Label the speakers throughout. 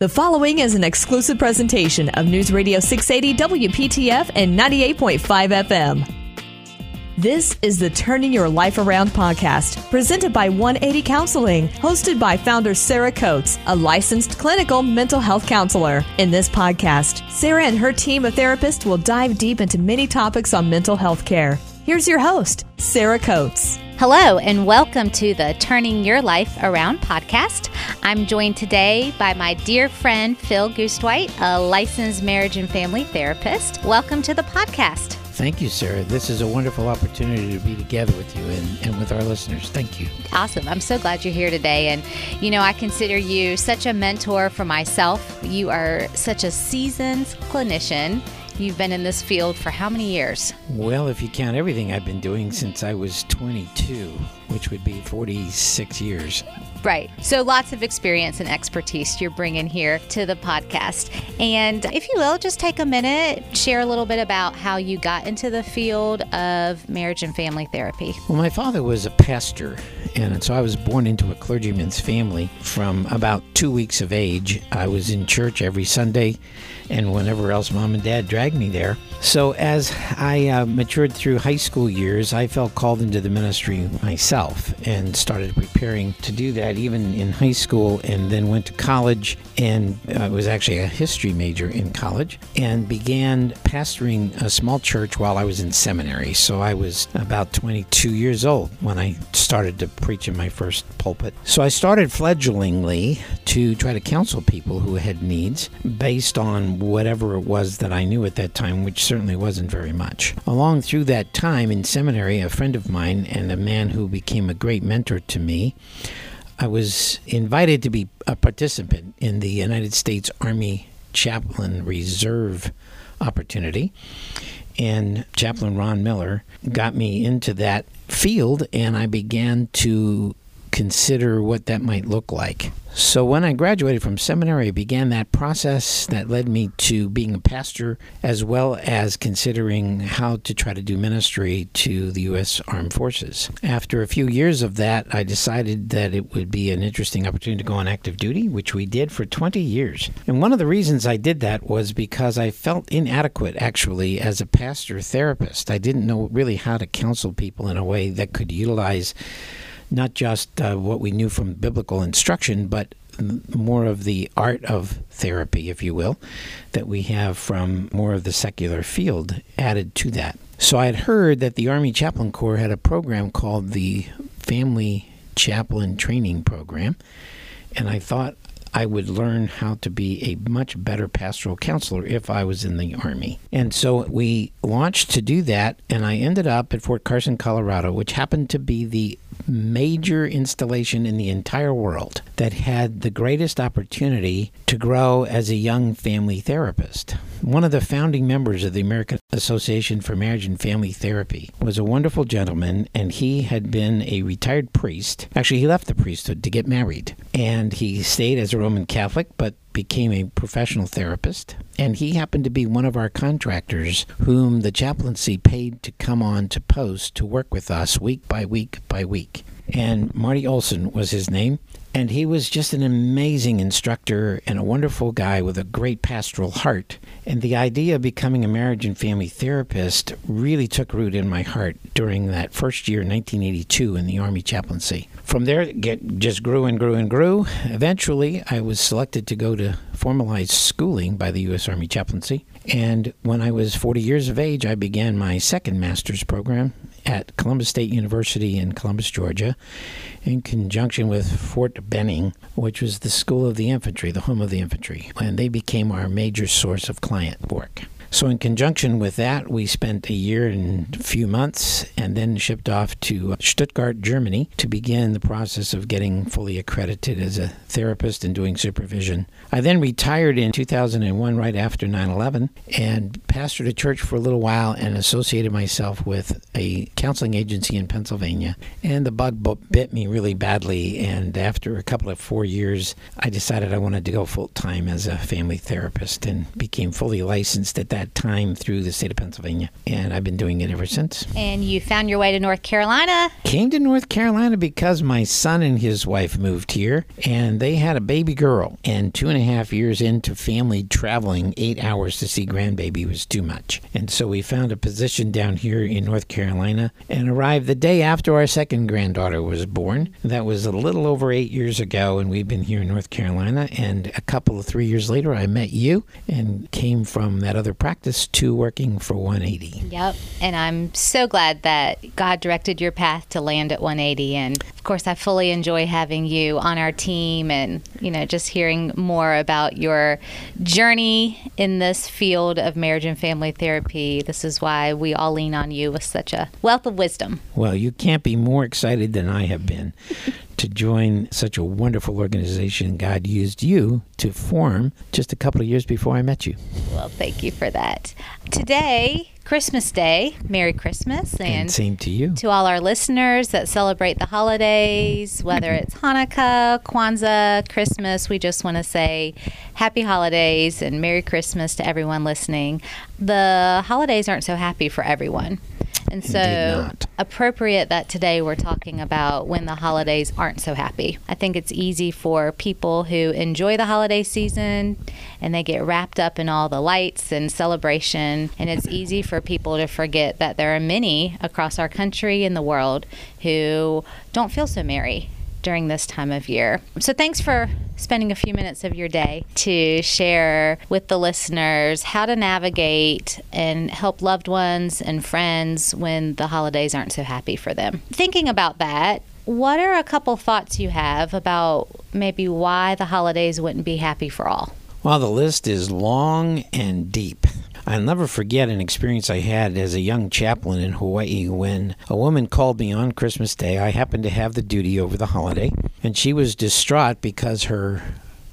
Speaker 1: The following is an exclusive presentation of News Radio 680 WPTF and 98.5 FM. This is the Turning Your Life Around podcast, presented by 180 Counseling, hosted by founder Sarah Coates, a licensed clinical mental health counselor. In this podcast, Sarah and her team of therapists will dive deep into many topics on mental health care. Here's your host, Sarah Coates.
Speaker 2: Hello, and welcome to the Turning Your Life Around podcast. I'm joined today by my dear friend Phil Goostwhite, a licensed marriage and family therapist. Welcome to the podcast.
Speaker 3: Thank you, Sarah. This is a wonderful opportunity to be together with you and, and with our listeners. Thank you.
Speaker 2: Awesome. I'm so glad you're here today. And, you know, I consider you such a mentor for myself. You are such a seasoned clinician You've been in this field for how many years?
Speaker 3: Well, if you count everything I've been doing since I was 22, which would be 46 years.
Speaker 2: Right. So lots of experience and expertise you're bringing here to the podcast. And if you will, just take a minute, share a little bit about how you got into the field of marriage and family therapy.
Speaker 3: Well, my father was a pastor, and so I was born into a clergyman's family from about two weeks of age. I was in church every Sunday and whenever else mom and dad dragged me there. So as I uh, matured through high school years, I felt called into the ministry myself and started preparing to do that even in high school and then went to college and I uh, was actually a history major in college and began pastoring a small church while I was in seminary. So I was about 22 years old when I started to preach in my first pulpit. So I started fledglingly to try to counsel people who had needs based on whatever it was that I knew at that time, which certainly wasn't very much. Along through that time in seminary, a friend of mine and a man who became a great mentor to me, I was invited to be a participant in the United States Army Chaplain Reserve opportunity. And Chaplain Ron Miller got me into that field, and I began to consider what that might look like. So when I graduated from seminary, I began that process that led me to being a pastor, as well as considering how to try to do ministry to the U.S. Armed Forces. After a few years of that, I decided that it would be an interesting opportunity to go on active duty, which we did for 20 years. And one of the reasons I did that was because I felt inadequate, actually, as a pastor therapist. I didn't know really how to counsel people in a way that could utilize not just uh, what we knew from biblical instruction, but more of the art of therapy, if you will, that we have from more of the secular field added to that. So I had heard that the Army Chaplain Corps had a program called the Family Chaplain Training Program, and I thought I would learn how to be a much better pastoral counselor if I was in the Army. And so we launched to do that, and I ended up at Fort Carson, Colorado, which happened to be the major installation in the entire world that had the greatest opportunity to grow as a young family therapist. One of the founding members of the American Association for Marriage and Family Therapy was a wonderful gentleman, and he had been a retired priest. Actually, he left the priesthood to get married, and he stayed as a Roman Catholic, but became a professional therapist, and he happened to be one of our contractors whom the chaplaincy paid to come on to post to work with us week by week by week. And Marty Olson was his name, and he was just an amazing instructor and a wonderful guy with a great pastoral heart. And the idea of becoming a marriage and family therapist really took root in my heart during that first year, 1982, in the Army chaplaincy. From there, it just grew and grew and grew. Eventually, I was selected to go to formalized schooling by the U.S. Army chaplaincy. And when I was 40 years of age, I began my second master's program at Columbus State University in Columbus, Georgia, in conjunction with Fort Benning, which was the School of the Infantry, the home of the infantry, and they became our major source of client work. So, in conjunction with that, we spent a year and a few months and then shipped off to Stuttgart, Germany to begin the process of getting fully accredited as a therapist and doing supervision. I then retired in 2001, right after 9 11, and pastored a church for a little while and associated myself with a counseling agency in Pennsylvania. And the bug bit me really badly. And after a couple of four years, I decided I wanted to go full time as a family therapist and became fully licensed at that that time through the state of Pennsylvania, and I've been doing it ever since.
Speaker 2: And you found your way to North Carolina.
Speaker 3: Came to North Carolina because my son and his wife moved here, and they had a baby girl. And two and a half years into family traveling, eight hours to see grandbaby was too much. And so we found a position down here in North Carolina and arrived the day after our second granddaughter was born. That was a little over eight years ago, and we've been here in North Carolina. And a couple of three years later, I met you and came from that other practice to working for 180.
Speaker 2: Yep. And I'm so glad that God directed your path to land at 180. And of course, I fully enjoy having you on our team and, you know, just hearing more about your journey in this field of marriage and family therapy. This is why we all lean on you with such a wealth of wisdom.
Speaker 3: Well, you can't be more excited than I have been to join such a wonderful organization God used you to form just a couple of years before I met you.
Speaker 2: Well, thank you for that. Today, Christmas Day. Merry Christmas.
Speaker 3: And,
Speaker 2: And,
Speaker 3: same to you.
Speaker 2: to all our listeners that celebrate the holidays, whether it's Hanukkah, Kwanzaa, Christmas, we just want to say happy holidays and Merry Christmas to everyone listening. The holidays aren't so happy for everyone. And so, appropriate that today we're talking about when the holidays aren't so happy. I think it's easy for people who enjoy the holiday season and they get wrapped up in all the lights and celebration. And it's easy for people to forget that there are many across our country and the world who don't feel so merry during this time of year. So thanks for spending a few minutes of your day to share with the listeners how to navigate and help loved ones and friends when the holidays aren't so happy for them. Thinking about that, what are a couple thoughts you have about maybe why the holidays wouldn't be happy for all?
Speaker 3: Well, the list is long and deep. I'll never forget an experience I had as a young chaplain in Hawaii when a woman called me on Christmas Day. I happened to have the duty over the holiday, and she was distraught because her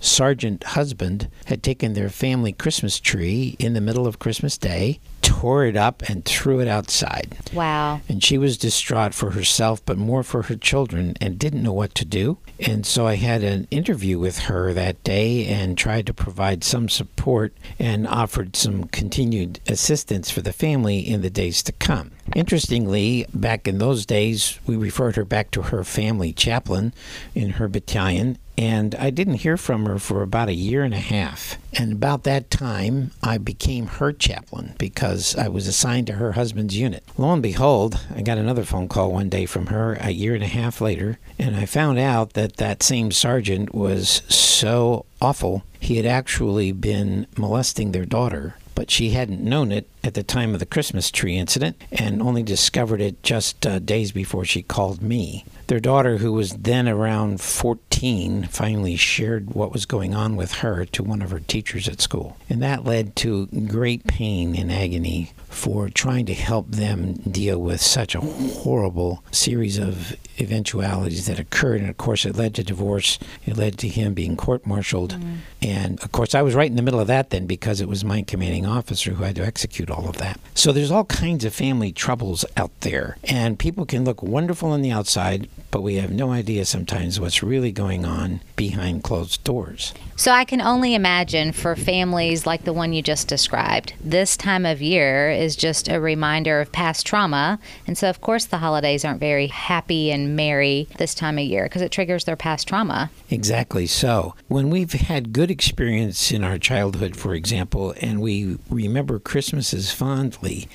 Speaker 3: sergeant husband had taken their family Christmas tree in the middle of Christmas Day, tore it up, and threw it outside.
Speaker 2: Wow.
Speaker 3: And she was distraught for herself, but more for her children, and didn't know what to do. And so I had an interview with her that day and tried to provide some support and offered some continued assistance for the family in the days to come. Interestingly, back in those days, we referred her back to her family chaplain in her battalion, and I didn't hear from her for about a year and a half. And about that time, I became her chaplain because I was assigned to her husband's unit. Lo and behold, I got another phone call one day from her a year and a half later, and I found out that that same sergeant was so awful, he had actually been molesting their daughter. But she hadn't known it at the time of the Christmas tree incident and only discovered it just uh, days before she called me. Their daughter, who was then around 14, finally shared what was going on with her to one of her teachers at school. And that led to great pain and agony for trying to help them deal with such a horrible series of eventualities that occurred. And of course, it led to divorce. It led to him being court martialed. And of course, I was right in the middle of that then because it was my commanding officer who had to execute all of that. So there's all kinds of family troubles out there. And people can look wonderful on the outside, but we have no idea sometimes what's really going on behind closed doors.
Speaker 2: So I can only imagine for families like the one you just described, this time of year is just a reminder of past trauma. And so, of course, the holidays aren't very happy and merry this time of year because it triggers their past trauma.
Speaker 3: Exactly so. When we've had good experience in our childhood, for example, and we remember Christmases fondly,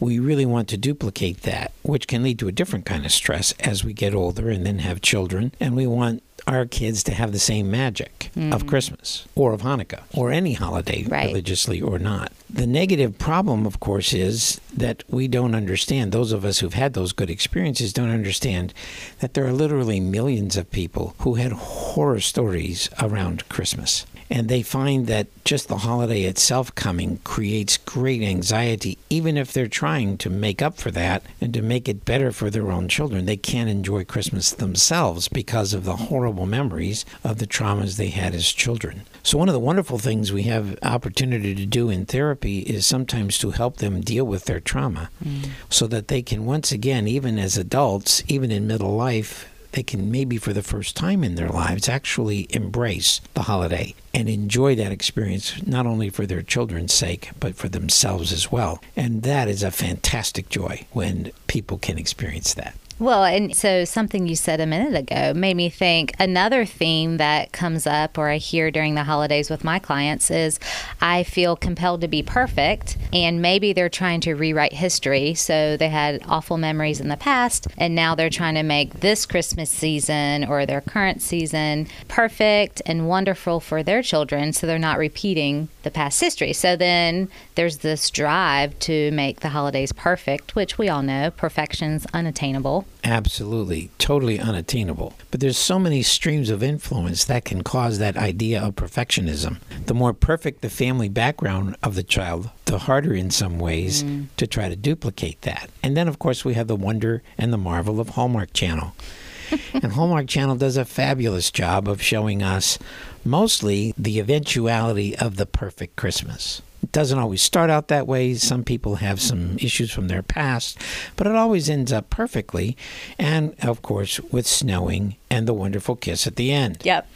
Speaker 3: we really want to duplicate that, which can lead to a different kind of stress as we get older and then have children. And we want our kids to have the same magic of mm. Christmas or of Hanukkah or any holiday,
Speaker 2: Right.
Speaker 3: religiously or not. The negative problem, of course, is that we don't understand. Those of us who've had those good experiences don't understand that there are literally millions of people who had horror stories around Christmas. And they find that just the holiday itself coming creates great anxiety, even if they're trying to make up for that and to make it better for their own children. They can't enjoy Christmas themselves because of the horrible memories of the traumas they had as children. So, one of the wonderful things we have opportunity to do in therapy is sometimes to help them deal with their trauma mm. so that they can once again, even as adults, even in middle life, they can maybe for the first time in their lives actually embrace the holiday and enjoy that experience not only for their children's sake but for themselves as well. And that is a fantastic joy when people can experience that.
Speaker 2: Well, and so something you said a minute ago made me think another theme that comes up or I hear during the holidays with my clients is I feel compelled to be perfect and maybe they're trying to rewrite history. So they had awful memories in the past and now they're trying to make this Christmas season or their current season perfect and wonderful for their children so they're not repeating the past history. So then there's this drive to make the holidays perfect, which we all know perfection's unattainable.
Speaker 3: Absolutely, totally unattainable. But there's so many streams of influence that can cause that idea of perfectionism. The more perfect the family background of the child, the harder in some ways mm. to try to duplicate that. And then, of course, we have the wonder and the marvel of Hallmark Channel. And Hallmark Channel does a fabulous job of showing us mostly the eventuality of the perfect Christmas. It doesn't always start out that way. Some people have some issues from their past, but it always ends up perfectly. And of course, with snowing and the wonderful kiss at the end.
Speaker 2: Yep.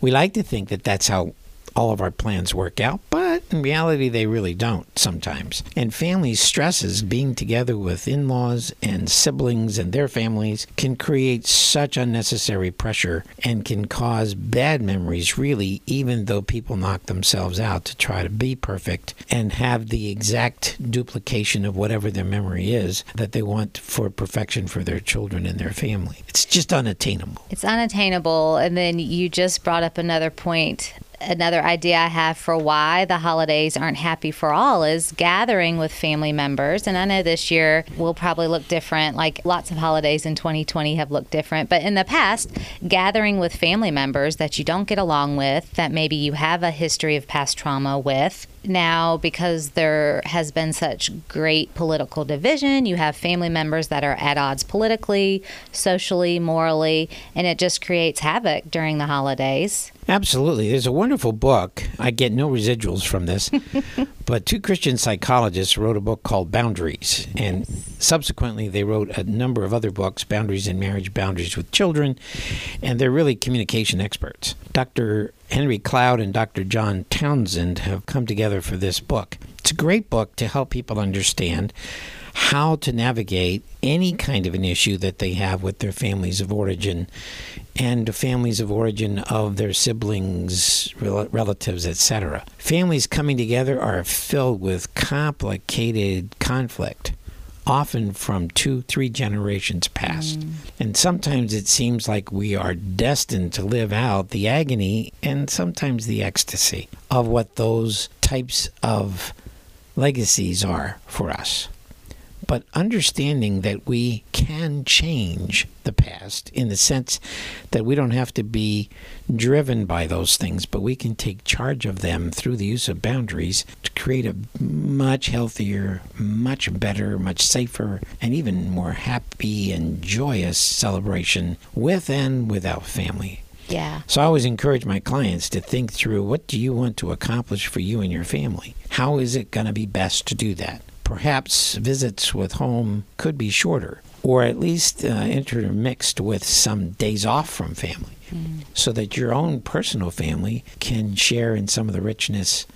Speaker 3: We like to think that that's how all of our plans work out, but in reality, they really don't sometimes. And family stresses, being together with in laws and siblings and their families, can create such unnecessary pressure and can cause bad memories, really, even though people knock themselves out to try to be perfect and have the exact duplication of whatever their memory is that they want for perfection for their children and their family. It's just unattainable.
Speaker 2: It's unattainable. And then you just brought up another point another idea I have for why the holidays aren't happy for all is gathering with family members. And I know this year will probably look different, like lots of holidays in 2020 have looked different. But in the past, gathering with family members that you don't get along with, that maybe you have a history of past trauma with, now because there has been such great political division. You have family members that are at odds politically, socially, morally, and it just creates havoc during the holidays.
Speaker 3: Absolutely. There's a wonderful book. I get no residuals from this, but two Christian psychologists wrote a book called Boundaries. And subsequently, they wrote a number of other books Boundaries in Marriage, Boundaries with Children. And they're really communication experts. Dr. Henry Cloud and Dr. John Townsend have come together for this book. It's a great book to help people understand how to navigate any kind of an issue that they have with their families of origin and families of origin of their siblings, relatives, etc. Families coming together are filled with complicated conflict often from two, three generations past. Mm. And sometimes it seems like we are destined to live out the agony and sometimes the ecstasy of what those types of legacies are for us but understanding that we can change the past in the sense that we don't have to be driven by those things, but we can take charge of them through the use of boundaries to create a much healthier, much better, much safer, and even more happy and joyous celebration with and without family.
Speaker 2: Yeah.
Speaker 3: So I always encourage my clients to think through what do you want to accomplish for you and your family? How is it going to be best to do that? Perhaps visits with home could be shorter or at least uh, intermixed with some days off from family mm. so that your own personal family can share in some of the richness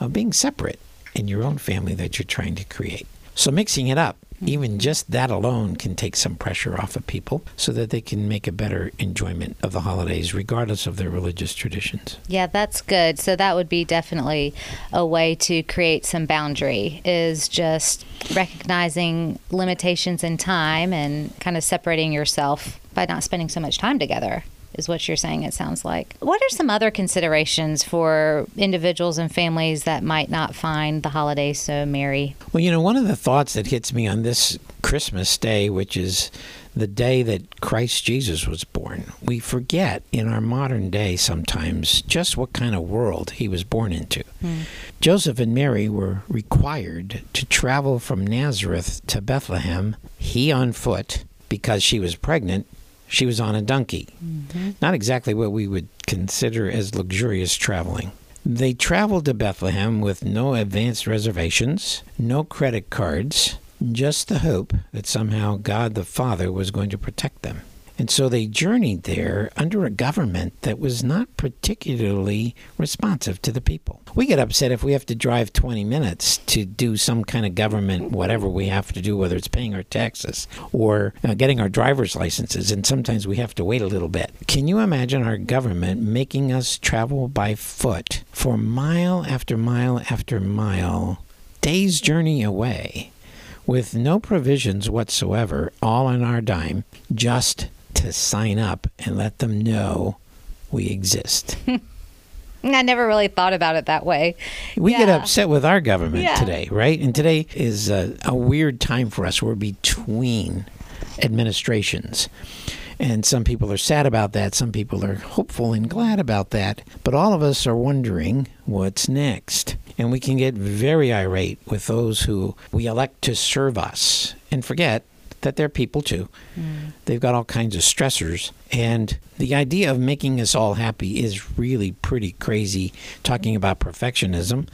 Speaker 3: of being separate in your own family that you're trying to create. So mixing it up Mm-hmm. even just that alone can take some pressure off of people so that they can make a better enjoyment of the holidays, regardless of their religious traditions.
Speaker 2: Yeah, that's good. So, that would be definitely a way to create some boundary, is just recognizing limitations in time and kind of separating yourself by not spending so much time together is what you're saying, it sounds like. What are some other considerations for individuals and families that might not find the holidays so merry?
Speaker 3: Well, you know, one of the thoughts that hits me on this Christmas day, which is the day that Christ Jesus was born, we forget in our modern day sometimes just what kind of world he was born into. Mm. Joseph and Mary were required to travel from Nazareth to Bethlehem, he on foot because she was pregnant, she was on a donkey. Mm-hmm. Not exactly what we would consider as luxurious traveling. They traveled to Bethlehem with no advance reservations, no credit cards, just the hope that somehow God the Father was going to protect them. And so they journeyed there under a government that was not particularly responsive to the people. We get upset if we have to drive 20 minutes to do some kind of government, whatever we have to do, whether it's paying our taxes or uh, getting our driver's licenses, and sometimes we have to wait a little bit. Can you imagine our government making us travel by foot for mile after mile after mile, days' journey away? with no provisions whatsoever, all on our dime, just to sign up and let them know we exist.
Speaker 2: I never really thought about it that way.
Speaker 3: We
Speaker 2: Yeah.
Speaker 3: get upset with our government
Speaker 2: Yeah.
Speaker 3: today, right? And today is a, a weird time for us. We're between administrations. And some people are sad about that. Some people are hopeful and glad about that. But all of us are wondering what's next. And we can get very irate with those who we elect to serve us and forget that they're people too. They've got all kinds of stressors. And the idea of making us all happy is really pretty crazy. Talking about perfectionism,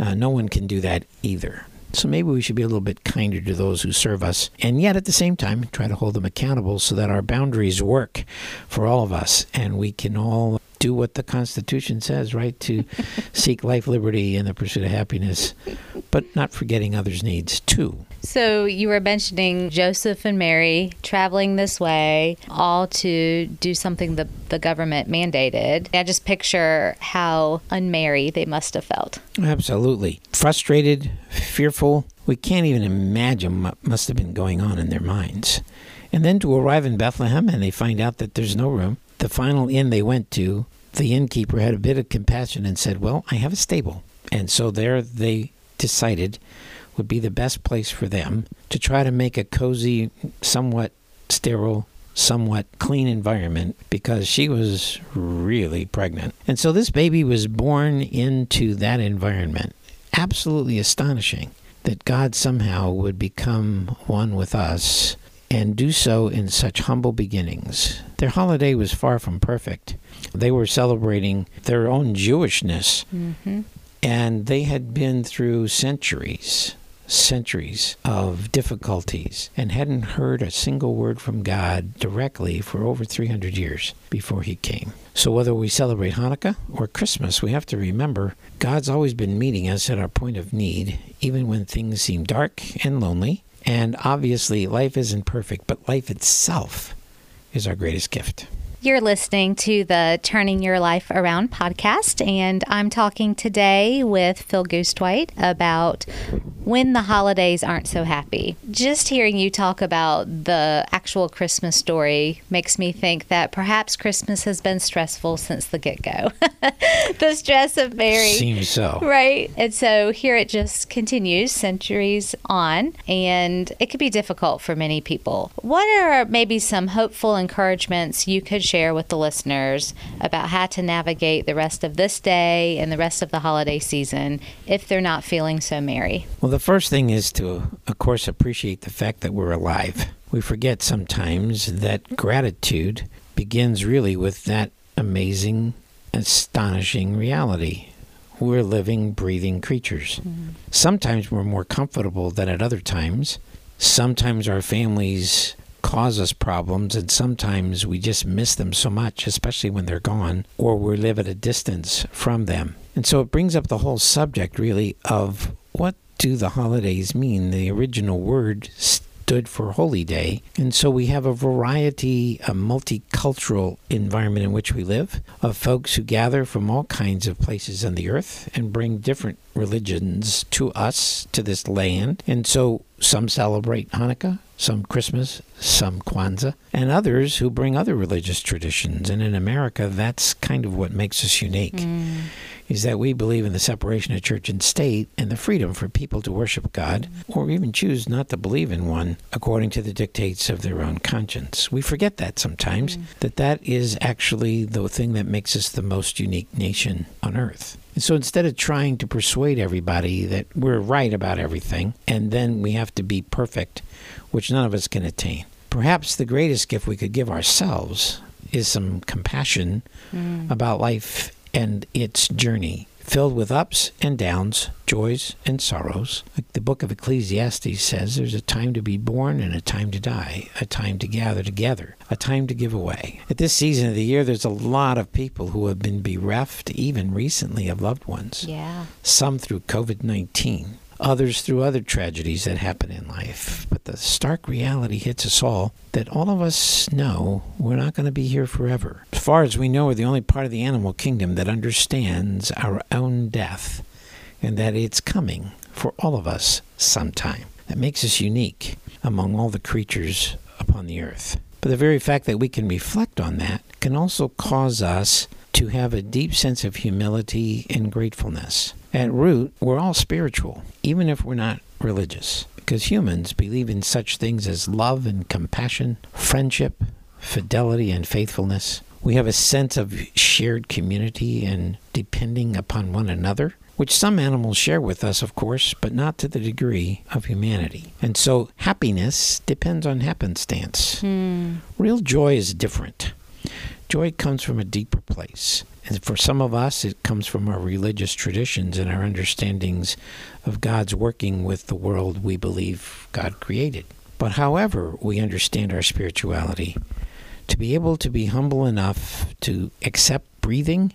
Speaker 3: uh, no one can do that either. So maybe we should be a little bit kinder to those who serve us, and yet at the same time try to hold them accountable so that our boundaries work for all of us and we can all do what the Constitution says, right? To seek life, liberty, and the pursuit of happiness, but not forgetting others' needs too.
Speaker 2: So you were mentioning Joseph and Mary traveling this way, all to do something the, the government mandated. I just picture how unmarried they must have felt.
Speaker 3: Absolutely. Frustrated, fearful. We can't even imagine what must have been going on in their minds. And then to arrive in Bethlehem and they find out that there's no room. The final inn they went to, the innkeeper had a bit of compassion and said, Well, I have a stable. And so there they decided would be the best place for them to try to make a cozy, somewhat sterile, somewhat clean environment because she was really pregnant. And so this baby was born into that environment. Absolutely astonishing that God somehow would become one with us and do so in such humble beginnings. Their holiday was far from perfect. They were celebrating their own Jewishness, mm-hmm. and they had been through centuries centuries of difficulties and hadn't heard a single word from God directly for over 300 years before he came. So whether we celebrate Hanukkah or Christmas, we have to remember God's always been meeting us at our point of need, even when things seem dark and lonely. And obviously, life isn't perfect, but life itself is our greatest gift.
Speaker 2: You're listening to the Turning Your Life Around podcast, and I'm talking today with Phil Goostwhite about when the holidays aren't so happy. Just hearing you talk about the actual Christmas story makes me think that perhaps Christmas has been stressful since the get go. the stress of Mary.
Speaker 3: Seems so.
Speaker 2: Right. And so here it just continues centuries on, and it could be difficult for many people. What are maybe some hopeful encouragements you could share with the listeners about how to navigate the rest of this day and the rest of the holiday season if they're not feeling so merry?
Speaker 3: Well, the first thing is to, of course, appreciate the fact that we're alive. We forget sometimes that gratitude begins really with that amazing, astonishing reality. We're living, breathing creatures. Mm-hmm. Sometimes we're more comfortable than at other times. Sometimes our families cause us problems, and sometimes we just miss them so much, especially when they're gone, or we live at a distance from them. And so it brings up the whole subject, really, of what do the holidays mean? The original word stood for Holy Day. And so we have a variety, a multicultural environment in which we live, of folks who gather from all kinds of places on the earth and bring different religions to us, to this land. And so some celebrate Hanukkah, some Christmas, some Kwanzaa, and others who bring other religious traditions. And in America, that's kind of what makes us unique mm. Is that we believe in the separation of church and state and the freedom for people to worship God or even choose not to believe in one according to the dictates of their own conscience. We forget that sometimes, mm. that that is actually the thing that makes us the most unique nation on earth. And so instead of trying to persuade everybody that we're right about everything and then we have to be perfect, which none of us can attain, perhaps the greatest gift we could give ourselves is some compassion mm. about life and its journey filled with ups and downs, joys and sorrows. Like the book of Ecclesiastes says, there's a time to be born and a time to die, a time to gather together, a time to give away. At this season of the year, there's a lot of people who have been bereft, even recently, of loved ones.
Speaker 2: Yeah.
Speaker 3: Some through COVID 19 others through other tragedies that happen in life. But the stark reality hits us all that all of us know we're not going to be here forever. As far as we know, we're the only part of the animal kingdom that understands our own death and that it's coming for all of us sometime. That makes us unique among all the creatures upon the earth. But the very fact that we can reflect on that can also cause us to have a deep sense of humility and gratefulness. At root, we're all spiritual, even if we're not religious, because humans believe in such things as love and compassion, friendship, fidelity, and faithfulness. We have a sense of shared community and depending upon one another, which some animals share with us, of course, but not to the degree of humanity. And so happiness depends on happenstance.
Speaker 2: Hmm.
Speaker 3: Real joy is different. Joy comes from a deeper place. And for some of us, it comes from our religious traditions and our understandings of God's working with the world we believe God created. But however we understand our spirituality, to be able to be humble enough to accept breathing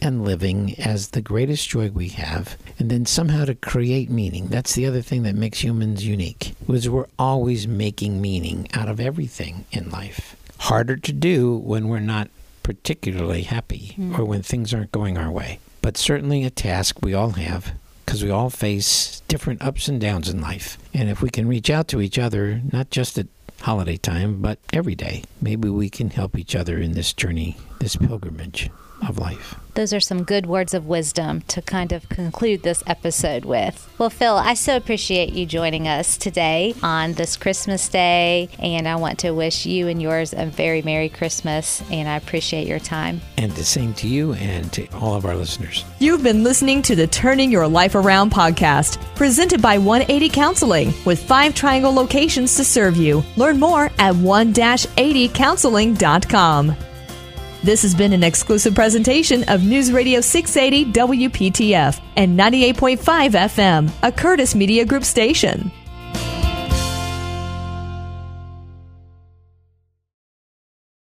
Speaker 3: and living as the greatest joy we have, and then somehow to create meaning. That's the other thing that makes humans unique, was we're always making meaning out of everything in life. Harder to do when we're not particularly happy hmm. or when things aren't going our way. But certainly a task we all have because we all face different ups and downs in life. And if we can reach out to each other, not just at holiday time, but every day, maybe we can help each other in this journey, this pilgrimage of life.
Speaker 2: Those are some good words of wisdom to kind of conclude this episode with. Well, Phil, I so appreciate you joining us today on this Christmas day, and I want to wish you and yours a very Merry Christmas, and I appreciate your time.
Speaker 3: And the same to you and to all of our listeners.
Speaker 1: You've been listening to the Turning Your Life Around podcast, presented by 180 Counseling, with five triangle locations to serve you. Learn more at 1-80counseling.com. This has been an exclusive presentation of News Radio 680 WPTF and 98.5 FM, a Curtis Media Group station.